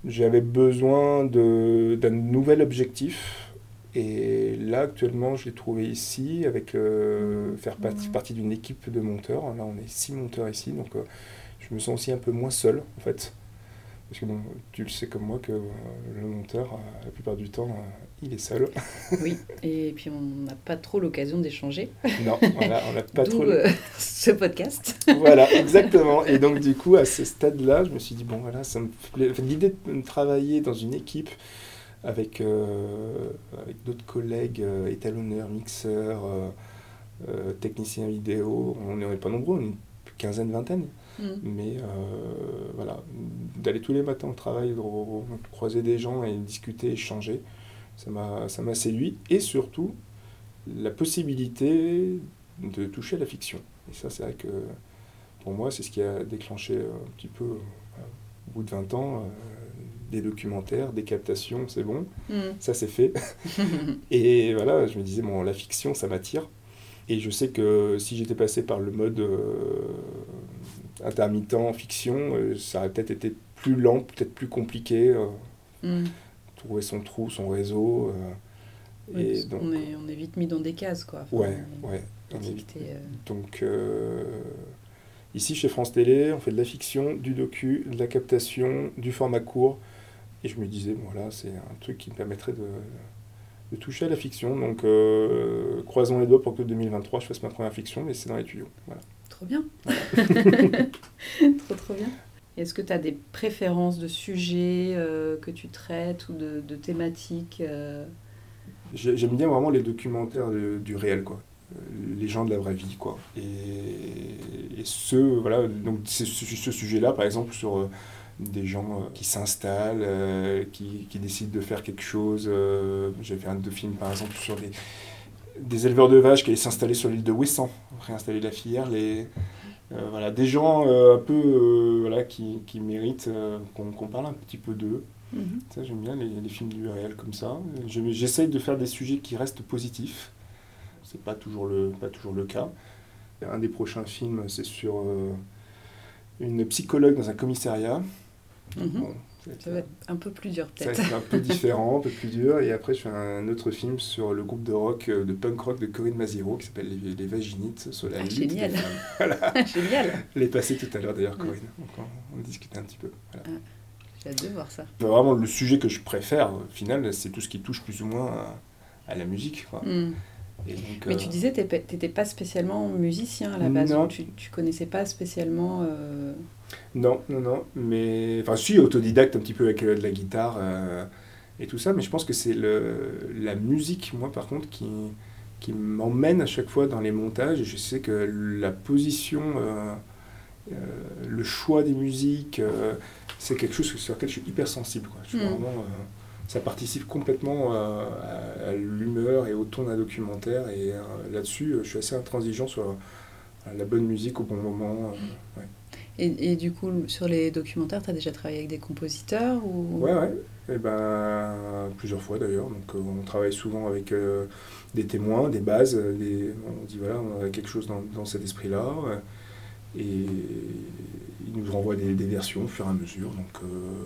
Speaker 10: j'avais besoin d'un nouvel objectif. Et là, actuellement, je l'ai trouvé ici, avec euh, faire partie, partie d'une équipe de monteurs. Là, on est six monteurs ici, donc euh, je me sens aussi un peu moins seul, en fait. Parce que bon, tu le sais comme moi que euh, le monteur, euh, la plupart du temps, euh, il est seul. <laughs>
Speaker 1: Oui, et puis on n'a pas trop l'occasion d'échanger.
Speaker 10: Non, on n'a <laughs> pas trop.
Speaker 1: euh, <laughs> ce podcast.
Speaker 10: voilà, exactement. Et donc, du coup, à ce stade-là, je me suis dit, bon, voilà, ça me plaît. enfin, L'idée de travailler dans une équipe avec, euh, avec d'autres collègues, euh, étalonneurs, mixeurs, techniciens vidéo, on n'est pas nombreux, on est une quinzaine, vingtaine.
Speaker 1: Mm.
Speaker 10: Mais euh, voilà, d'aller tous les matins au travail, de croiser des gens et discuter, échanger, ça m'a séduit. Et surtout, la possibilité de toucher à la fiction. Et ça, c'est vrai que pour moi, c'est ce qui a déclenché un petit peu, euh, au bout de 20 ans, euh, des documentaires, des captations, c'est bon,
Speaker 1: Mm.
Speaker 10: ça c'est fait. <laughs> Et voilà, je me disais, bon, la fiction, ça m'attire. Et je sais que si j'étais passé par le mode euh, intermittent fiction, euh, ça aurait peut-être été plus lent, peut-être plus compliqué. euh,
Speaker 1: Mm.
Speaker 10: trouver son trou, son réseau. euh,
Speaker 1: Oui,
Speaker 10: Et
Speaker 1: parce
Speaker 10: donc,
Speaker 1: qu'on est, on est vite mis dans des cases, quoi. Enfin,
Speaker 10: ouais,
Speaker 1: on
Speaker 10: ouais. on est-
Speaker 1: étiqueté,
Speaker 10: Donc, ici chez France Télé, on fait de la fiction, du docu, de la captation, du format court. Et je me disais, voilà, c'est un truc qui me permettrait de, de toucher à la fiction. Donc, euh, croisons les doigts pour que 2023, je fasse ma première fiction, mais c'est dans les tuyaux. Voilà.
Speaker 1: Trop bien. <laughs> trop, trop bien. Est-ce que tu as des préférences de sujets euh, que tu traites ou de, de thématiques euh,
Speaker 10: J'ai- J'aime bien vraiment les documentaires de- du réel, quoi. Euh, Les gens de la vraie vie, quoi. Et, et ce, voilà, donc ce, ce sujet-là, par exemple, sur euh, des gens qui s'installent, euh, qui, qui décident de faire quelque chose. euh, J'ai fait un deux films, par exemple, sur des, des éleveurs de vaches qui allaient s'installer sur l'île de Ouessant, réinstaller la filière. Les, euh, voilà, des gens euh, un peu euh, voilà, qui, qui méritent qu'on qu'on parle un petit peu d'eux.
Speaker 1: Mhm.
Speaker 10: Ça, j'aime bien les, les films du réel comme ça. J'essaye de faire des sujets qui restent positifs. C'est pas toujours le, pas toujours le cas. Un des prochains films, c'est sur une psychologue dans un commissariat.
Speaker 1: Mhm.
Speaker 10: Bon,
Speaker 1: Ça va être un peu plus dur,
Speaker 10: ça,
Speaker 1: peut-être.
Speaker 10: c'est un peu <laughs> différent, un peu plus dur. Et après, je fais un autre film sur le groupe de rock, euh, de punk rock de Corinne Maziro qui s'appelle Les, Les Vaginites, sur la
Speaker 1: Ah, génial. <laughs>
Speaker 10: Voilà.
Speaker 1: Génial.
Speaker 10: Elle est passée tout à l'heure d'ailleurs,
Speaker 1: Ouais.
Speaker 10: Corinne. Donc, on, on discutait un petit peu. Voilà.
Speaker 1: J'ai hâte de voir ça.
Speaker 10: Vraiment, le sujet que je préfère, au final, c'est tout ce qui touche plus ou moins à, à la musique. quoi.
Speaker 1: Mm.
Speaker 10: Et donc,
Speaker 1: Mais
Speaker 10: euh,
Speaker 1: tu disais que tu n'étais pas spécialement musicien à la base.
Speaker 10: Non.
Speaker 1: Tu, tu connaissais pas spécialement. euh,
Speaker 10: Non, non, non. Mais. Enfin, je suis autodidacte un petit peu avec euh, de la guitare euh, et tout ça, mais je pense que c'est le, la musique, moi, par contre, qui, qui m'emmène à chaque fois dans les montages. Et je sais que la position, euh, euh, le choix des musiques, euh, c'est quelque chose sur lequel je suis hyper sensible. Quoi. Je suis
Speaker 1: Mm.
Speaker 10: vraiment, euh, ça participe complètement à, à l'humeur et au ton d'un documentaire. Et euh, là-dessus, euh, je suis assez intransigeant sur euh, la bonne musique au bon moment. ouais.
Speaker 1: Et, et du coup, sur les documentaires, tu as déjà travaillé avec des compositeurs ou...
Speaker 10: Ouais, ouais. Et ben, plusieurs fois d'ailleurs. Donc, on travaille souvent avec euh, des témoins, des bases. Des, on dit voilà, on a quelque chose dans, dans cet esprit-là. et ils nous renvoient des, des versions au fur et à mesure. Donc, euh,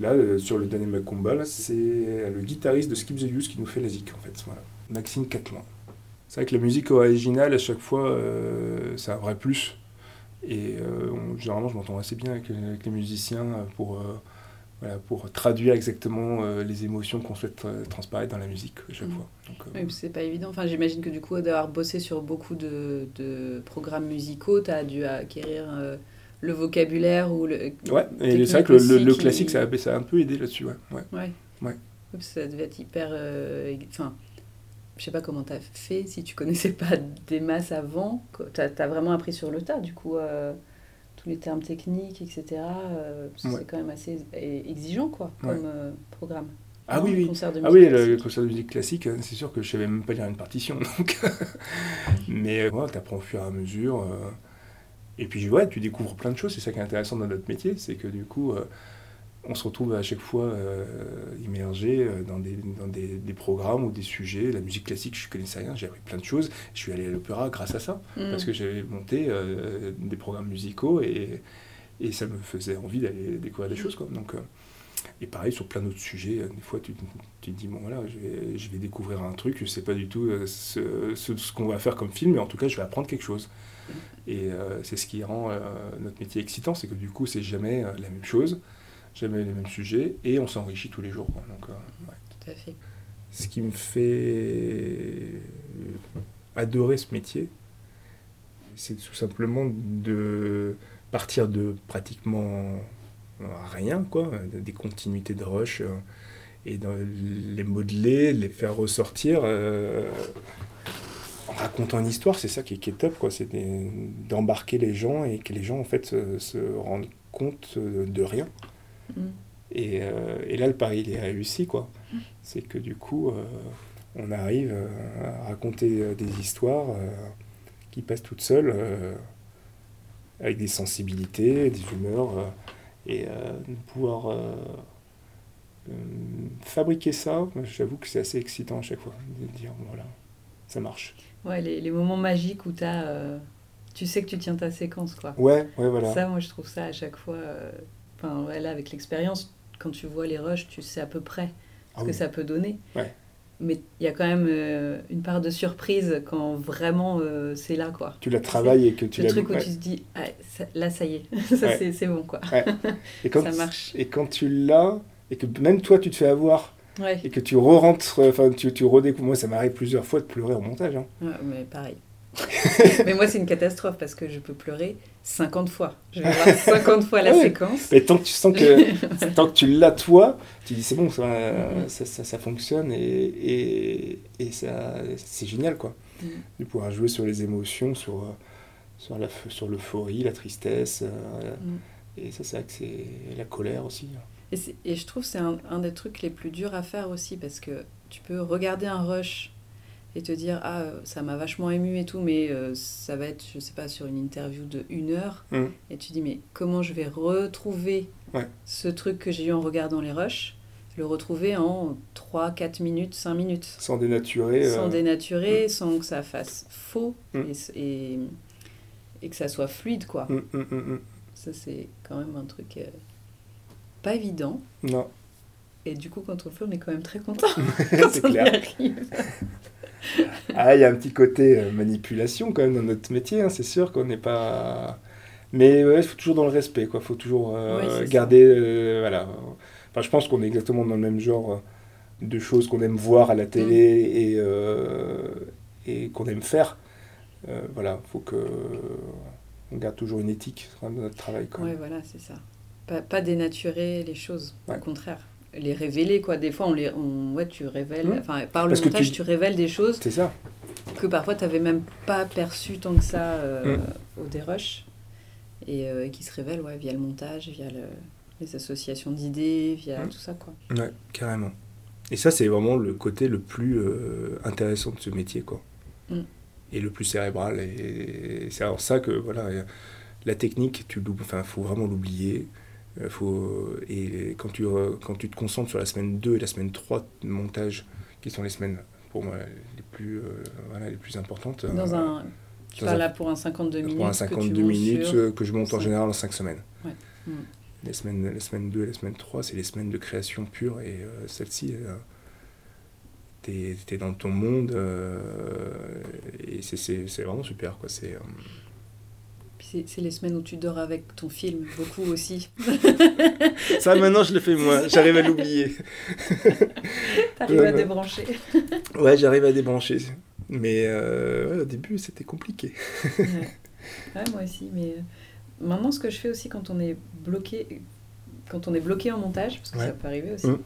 Speaker 10: là, euh, sur le dernier Macumba, là, c'est le guitariste de Skip the Use qui nous fait la zik, en fait. Voilà. Maxime Catlan. C'est vrai que la musique originale, à chaque fois, euh, c'est un vrai plus. Et euh, on- généralement, je m'entends assez bien avec, avec les musiciens pour, voilà, pour traduire exactement les émotions qu'on souhaite transparaître dans la musique à chaque
Speaker 1: Mhm.
Speaker 10: fois. Donc,
Speaker 1: Oui, c'est pas évident. Enfin, j'imagine que du coup, d'avoir bossé sur beaucoup de, de programmes musicaux, tu as dû acquérir le vocabulaire ou le.
Speaker 10: ouais, et c'est vrai que le,
Speaker 1: qui-
Speaker 10: classique, ça a, ça a un peu aidé là-dessus. Ouais, ouais.
Speaker 1: Ouais.
Speaker 10: Ouais.
Speaker 1: Ça devait être hyper. euh, Enfin, je sais pas comment tu as fait si tu connaissais pas des masses avant. Tu as, vraiment appris sur le tas, du coup, euh, tous les termes techniques, etc. euh,
Speaker 10: Ouais.
Speaker 1: C'est quand même assez exigeant, quoi, comme
Speaker 10: Ouais.
Speaker 1: euh, programme.
Speaker 10: Ah oui, oui.
Speaker 1: de
Speaker 10: Ah oui, le, concert de musique classique, hein, c'est sûr que je savais même pas lire une partition. <laughs> Donc <laughs> Mais voilà, tu apprends au fur et à mesure. Et puis ouais, tu découvres plein de choses. C'est ça qui est intéressant dans notre métier, c'est que du coup, euh, on se retrouve à chaque fois euh, immergé euh, dans, des, dans des, des programmes ou des sujets. La musique classique, je connaissais rien, j'ai appris plein de choses. Je suis allé à l'opéra grâce à ça,
Speaker 1: Mm.
Speaker 10: parce que j'avais monté euh, des programmes musicaux et, et ça me faisait envie d'aller découvrir des choses. Quoi. Donc, et pareil sur plein d'autres sujets, euh, des fois tu, tu te dis, bon voilà, je vais, je vais découvrir un truc, je sais pas du tout euh, ce, ce, ce qu'on va faire comme film, mais en tout cas je vais apprendre quelque chose. Et euh, c'est ce qui rend euh, notre métier excitant, c'est que du coup c'est jamais euh, la même chose, jamais les mêmes sujets, et on s'enrichit tous les jours. quoi. Donc, ouais.
Speaker 1: Tout à fait.
Speaker 10: Ce qui me fait adorer ce métier, c'est tout simplement de partir de pratiquement rien, quoi, des continuités de rush, euh, et les modeler, les faire ressortir euh, en racontant une histoire, c'est ça qui est, qui est top, quoi, c'est d'embarquer les gens et que les gens en fait se, se rendent compte euh, de rien.
Speaker 1: Mm.
Speaker 10: Et, euh, et là, le pari, il est réussi, quoi. C'est que du coup, euh, on arrive à raconter des histoires euh, qui passent toutes seules, avec des sensibilités, des humeurs, et euh, de pouvoir euh, euh, fabriquer ça, j'avoue que c'est assez excitant à chaque fois, de dire, voilà, ça marche.
Speaker 1: Ouais, les, les moments magiques où euh, tu sais que tu tiens ta séquence, quoi.
Speaker 10: Ouais, ouais, voilà.
Speaker 1: Ça, moi, je trouve ça à chaque fois. euh, Enfin, ouais, là, avec l'expérience, quand tu vois les rushs, tu sais à peu près ce
Speaker 10: Ah
Speaker 1: que
Speaker 10: oui.
Speaker 1: ça peut donner.
Speaker 10: Ouais.
Speaker 1: Mais il y a quand même euh, une part de surprise quand vraiment euh, c'est là, quoi.
Speaker 10: Tu la travailles et que tu
Speaker 1: Le
Speaker 10: la...
Speaker 1: truc où
Speaker 10: ouais.
Speaker 1: tu te dis, ah, ça- là, ça y est, <laughs> ça,
Speaker 10: Ouais.
Speaker 1: c'est- bon, quoi.
Speaker 10: Ouais. Et <laughs> quand,
Speaker 1: Ça marche.
Speaker 10: Et quand tu l'as, et que même toi tu te fais avoir, et que tu re-rentres, enfin tu, tu redécouvres. Moi ça m'arrive plusieurs fois de pleurer au montage. hein.
Speaker 1: Mais pareil. <laughs> mais moi, c'est une catastrophe parce que je peux pleurer 50 fois. Je vais voir 50 fois la <laughs>
Speaker 10: Ouais.
Speaker 1: séquence.
Speaker 10: Mais tant que tu sens que, <laughs> tant que tu l'as toi, tu dis c'est bon, ça, ça, ça, ça fonctionne et, et, et ça, c'est génial quoi.
Speaker 1: Mm.
Speaker 10: De pouvoir jouer sur les émotions, sur, sur, la, sur l'euphorie, la tristesse. euh,
Speaker 1: Mm.
Speaker 10: Et ça, c'est vrai que c'est la colère aussi.
Speaker 1: Et, c'est- et je trouve que c'est un, un des trucs les plus durs à faire aussi parce que tu peux regarder un rush et te dire ah euh, ça m'a vachement ému et tout mais euh, ça va être je sais pas sur une interview de une heure
Speaker 10: Mm.
Speaker 1: et tu dis mais comment je vais retrouver
Speaker 10: Ouais.
Speaker 1: ce truc que j'ai eu en regardant les rushs le retrouver en 3, 4 minutes, 5 minutes
Speaker 10: Sans dénaturer.
Speaker 1: sans
Speaker 10: euh,
Speaker 1: dénaturer, sans que ça fasse faux
Speaker 10: Mm.
Speaker 1: et, et, et que ça soit fluide quoi.
Speaker 10: mm, mm, mm, mm.
Speaker 1: Ça c'est quand même un truc euh, pas évident.
Speaker 10: Non,
Speaker 1: Et du coup, quand on le fait, on est quand même très content. <laughs> <laughs> quand
Speaker 10: c'est
Speaker 1: on y
Speaker 10: clair.
Speaker 1: arrive.
Speaker 10: Ah, il y a un petit côté euh, manipulation quand même dans notre métier, hein, c'est sûr qu'on n'est pas. Mais ouais, il faut toujours dans le respect, quoi. Il faut toujours euh,
Speaker 1: Ouais,
Speaker 10: garder. euh, voilà. Enfin, je pense qu'on est exactement dans le même genre de choses qu'on aime voir à la télé
Speaker 1: Mm.
Speaker 10: et, euh, et qu'on aime faire. Voilà, il faut que. On garde toujours une éthique dans notre travail.
Speaker 1: Ouais, voilà, c'est ça. Pas, pas dénaturer les choses,
Speaker 10: Ouais.
Speaker 1: au contraire. Les révéler, quoi. Des fois, on les, on, ouais, tu révèles, enfin, par le
Speaker 10: Parce
Speaker 1: montage,
Speaker 10: tu-
Speaker 1: tu... révèles des choses
Speaker 10: C'est ça.
Speaker 1: que parfois, tu n'avais même pas perçu tant que ça euh,
Speaker 10: Mm.
Speaker 1: au dérush. Et euh, qui se révèlent ouais, via le montage, via le- les associations d'idées, via
Speaker 10: Mm.
Speaker 1: tout ça, quoi.
Speaker 10: Ouais, carrément. Et ça, c'est vraiment le côté le plus euh, intéressant de ce métier, quoi.
Speaker 1: Mm.
Speaker 10: Et le plus cérébral. Et c'est alors ça que, voilà, la technique, tu l'oublies, enfin, faut vraiment l'oublier. Euh, faut, et quand tu, euh, quand tu te concentres sur la semaine 2 et la semaine 3 de montage, qui sont les semaines, pour moi, les plus, euh, voilà, les plus importantes.
Speaker 1: Dans
Speaker 10: euh,
Speaker 1: un... Tu
Speaker 10: dans
Speaker 1: parles là pour un 52 minutes
Speaker 10: pour un
Speaker 1: que tu
Speaker 10: 52 minutes
Speaker 1: sur-
Speaker 10: que je monte en général en 5 semaines.
Speaker 1: Ouais. Mm.
Speaker 10: Les, semaines, les semaines 2 et la semaine 3, c'est les semaines de création pure et euh, celle-ci, euh, t'es es dans ton monde et c'est- vraiment super. Quoi. C'est,
Speaker 1: c'est- c'est les semaines où tu dors avec ton film, beaucoup aussi. <laughs>
Speaker 10: Ça, maintenant, je le fais moi. J'arrive à l'oublier. <laughs>
Speaker 1: T'arrives à débrancher.
Speaker 10: Ouais, j'arrive à débrancher. Mais euh, ouais, au début, c'était compliqué.
Speaker 1: Ouais. Ouais, moi aussi, mais euh, maintenant, ce que je fais aussi quand on est bloqué, quand on est bloqué en montage, parce que
Speaker 10: Ouais.
Speaker 1: ça peut arriver aussi,
Speaker 10: Mm.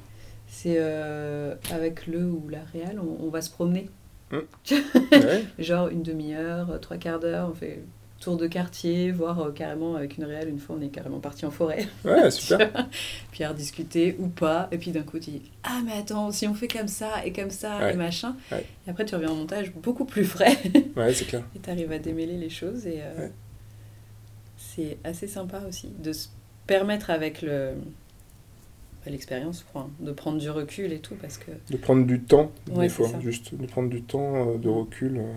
Speaker 1: c'est euh, avec le ou la réal, on, on va se promener. <laughs>
Speaker 10: Ouais.
Speaker 1: Genre une demi-heure, trois quarts d'heure, on fait tour de quartier, voire euh, carrément avec une réal, une fois on est carrément parti en forêt.
Speaker 10: Ouais, super. <laughs>
Speaker 1: puis à rediscuter ou pas, et puis d'un coup tu dis Ah, mais attends, si on fait comme ça et comme ça
Speaker 10: Ouais.
Speaker 1: et machin,
Speaker 10: Ouais.
Speaker 1: et après tu reviens en montage beaucoup plus frais. <laughs>
Speaker 10: Ouais, c'est clair.
Speaker 1: Et tu arrives à démêler les choses et euh,
Speaker 10: Ouais.
Speaker 1: c'est assez sympa aussi de se permettre avec le bah, l'expérience je crois, de prendre du recul et tout parce que
Speaker 10: De prendre du temps,
Speaker 1: Ouais,
Speaker 10: des fois.
Speaker 1: ça.
Speaker 10: Juste de prendre du temps, euh, de recul. euh.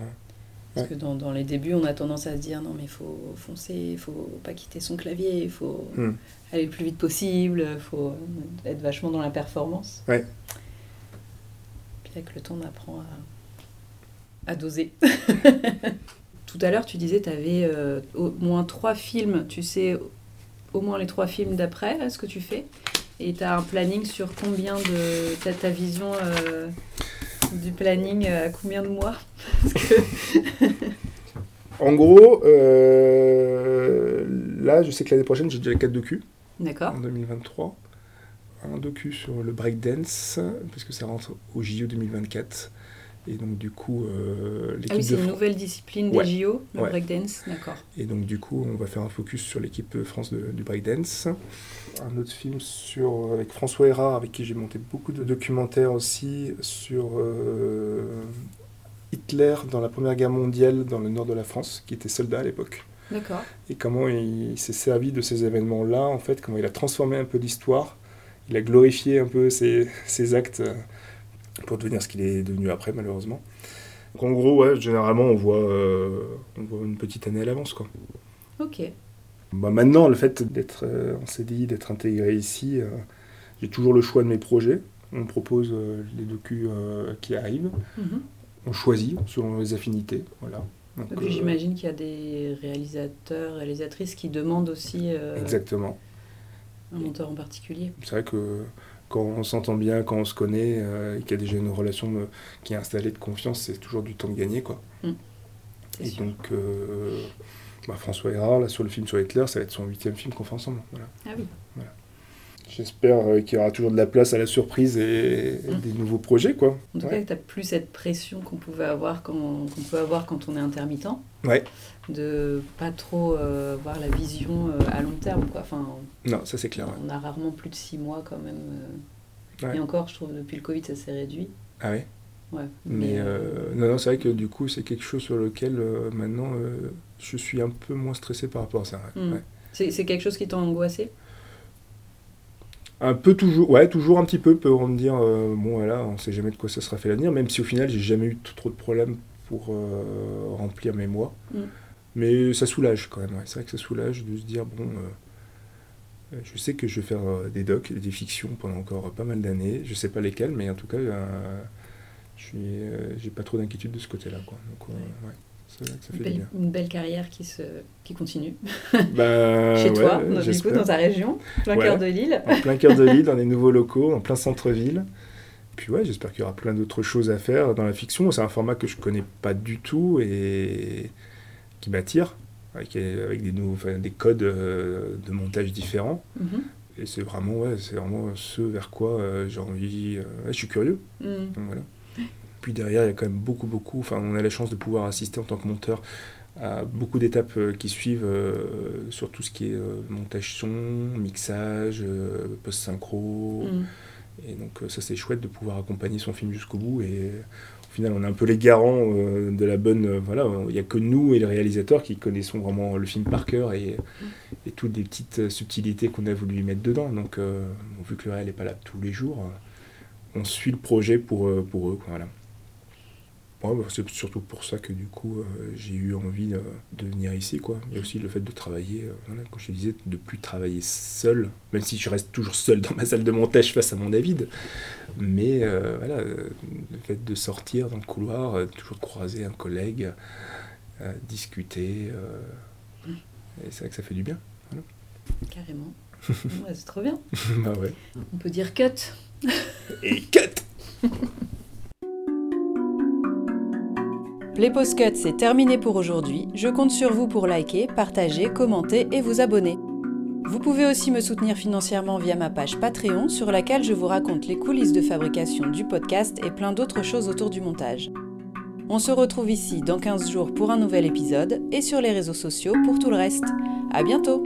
Speaker 1: Parce que dans, dans les débuts on a tendance à se dire non mais il faut foncer il faut pas quitter son clavier il faut
Speaker 10: Hmm.
Speaker 1: aller le plus vite possible il faut être vachement dans la performance
Speaker 10: Ouais.
Speaker 1: puis avec le temps on apprend à, à doser <laughs> tout à l'heure tu disais tu avais au moins trois films tu sais au moins les trois films d'après là, ce que tu fais et tu as un planning sur combien de t'as ta vision euh, du planning euh, à combien de mois Parce que- <laughs>
Speaker 10: En gros, euh, là, je sais que l'année prochaine, j'ai déjà 4 docus.
Speaker 1: D'accord.
Speaker 10: En 2023. Un docu sur le breakdance, parce que ça rentre au JO 2024. Et donc, du coup, euh, l'équipe
Speaker 1: Ah oui, c'est une
Speaker 10: Fran-
Speaker 1: nouvelle discipline
Speaker 10: Ouais.
Speaker 1: des JO, le
Speaker 10: Ouais.
Speaker 1: breakdance, d'accord.
Speaker 10: Et donc, du coup, on va faire un focus sur l'équipe France de- du breakdance. Un autre film sur, avec François Hérard, avec qui j'ai monté beaucoup de documentaires aussi, sur euh, Hitler dans la Première Guerre mondiale dans le nord de la France, qui était soldat à l'époque.
Speaker 1: D'accord.
Speaker 10: Et comment il s'est servi de ces événements-là, en fait, comment il a transformé un peu l'histoire, il a glorifié un peu ses, ses actes euh, pour devenir ce qu'il est devenu après, malheureusement. Donc, en gros, ouais, généralement, on voit, euh, on voit une petite année à l'avance, quoi.
Speaker 1: Ok.
Speaker 10: Bah, maintenant, le fait d'être euh, en CDI, d'être intégré ici, euh, j'ai toujours le choix de mes projets. On propose euh, les docus qui arrivent.
Speaker 1: Mhm.
Speaker 10: On choisit selon les affinités. Voilà. Donc,
Speaker 1: j'imagine qu'il y a des réalisateurs, réalisatrices qui demandent aussi
Speaker 10: Exactement.
Speaker 1: un monteur en particulier.
Speaker 10: C'est vrai que quand on s'entend bien, quand on se connaît, euh, et qu'il y a déjà une relation euh, qui est installée de confiance, c'est toujours du temps de gagner. Quoi.
Speaker 1: Mm.
Speaker 10: Et
Speaker 1: sûr.
Speaker 10: donc, euh, bah, François Hérard, là, sur le film sur Hitler, ça va être son huitième film qu'on fait ensemble. Voilà.
Speaker 1: Ah oui.
Speaker 10: J'espère euh, qu'il y aura toujours de la place à la surprise et, et
Speaker 1: Mm.
Speaker 10: des nouveaux projets. Quoi.
Speaker 1: En tout
Speaker 10: Ouais.
Speaker 1: cas, tu n'as plus cette pression qu'on pouvait avoir quand, qu'on peut avoir quand on est intermittent,
Speaker 10: Ouais.
Speaker 1: De pas trop euh, voir la vision euh, à long terme. Quoi. Enfin,
Speaker 10: Non, ça c'est clair. ouais.
Speaker 1: on a rarement plus de six mois quand même. euh.
Speaker 10: Ouais.
Speaker 1: Et encore, je trouve, depuis le Covid, ça s'est réduit.
Speaker 10: Ah ouais?
Speaker 1: Ouais.
Speaker 10: Mais euh, non, non, c'est vrai que du coup, c'est quelque chose sur lequel maintenant je suis un peu moins stressé par rapport à ça.
Speaker 1: Mm.
Speaker 10: Ouais.
Speaker 1: C'est, quelque chose qui t'a angoissé?
Speaker 10: Un peu toujours, ouais, toujours un petit peu pour me dire, bon voilà, on sait jamais de quoi ça sera fait l'avenir, même si au final j'ai jamais eu trop de problèmes pour remplir mes mois.
Speaker 1: Mm.
Speaker 10: Mais ça soulage quand même, ouais. c'est vrai que ça soulage de se dire, bon, euh, euh, je sais que je vais faire euh, des docs, des fictions pendant encore pas mal d'années, je sais pas lesquelles, mais en tout cas, euh, je j'ai pas trop d'inquiétude de ce côté-là, quoi. Donc, ouais, que ça
Speaker 1: une belle,
Speaker 10: bien.
Speaker 1: une belle carrière qui, se, qui continue. <laughs>
Speaker 10: Bah, <laughs>
Speaker 1: Chez toi,
Speaker 10: ouais,
Speaker 1: dans, du coup, dans ta région, plein
Speaker 10: Ouais.
Speaker 1: cœur de Lille.
Speaker 10: En plein cœur de Lille, <laughs> dans des nouveaux locaux, en plein centre-ville. Puis ouais, j'espère qu'il y aura plein d'autres choses à faire dans la fiction. C'est un format que je connais pas du tout et qui m'attire, avec, avec des, nouveaux, enfin, des codes euh, de montage différents.
Speaker 1: Mhm.
Speaker 10: Et c'est vraiment, ouais, vraiment ce vers quoi euh, j'ai envie. euh, ouais, je suis curieux.
Speaker 1: Mm.
Speaker 10: Donc, voilà. Puis derrière, il y a quand même beaucoup, beaucoup. Enfin, on a la chance de pouvoir assister en tant que monteur à beaucoup d'étapes qui suivent euh, sur tout ce qui est euh, montage son, mixage, euh, post-synchro.
Speaker 1: Mm.
Speaker 10: Et donc, ça, c'est chouette de pouvoir accompagner son film jusqu'au bout. Et on est un peu les garants euh, de la bonne. euh, voilà, il n'y a que nous et les réalisateurs qui connaissons vraiment le film par cœur et, toutes les petites euh, subtilités qu'on a voulu y mettre dedans. Donc, vu que le réel n'est pas là tous les jours, on suit le projet pour, pour eux. quoi. Bah, c'est surtout pour ça que du coup euh, j'ai eu envie euh, de venir ici quoi. Il y a aussi le fait de travailler, euh, voilà, comme je te disais, de plus travailler seul, même si je reste toujours seul dans ma salle de montage face à mon David. Mais euh, voilà, le fait de sortir dans le couloir, toujours croiser un collègue, discuter, et c'est vrai que ça fait du bien. Voilà.
Speaker 1: Carrément. <laughs> Ouais, c'est trop bien.
Speaker 10: bah ouais.
Speaker 1: On peut dire cut.
Speaker 10: Et cut <laughs>
Speaker 1: Les post cuts, c'est terminé pour aujourd'hui. Je compte sur vous pour liker, partager, commenter et vous abonner. Vous pouvez aussi me soutenir financièrement via ma page Patreon sur laquelle je vous raconte les coulisses de fabrication du podcast et plein d'autres choses autour du montage. On se retrouve ici dans 15 jours pour un nouvel épisode et sur les réseaux sociaux pour tout le reste. À bientôt!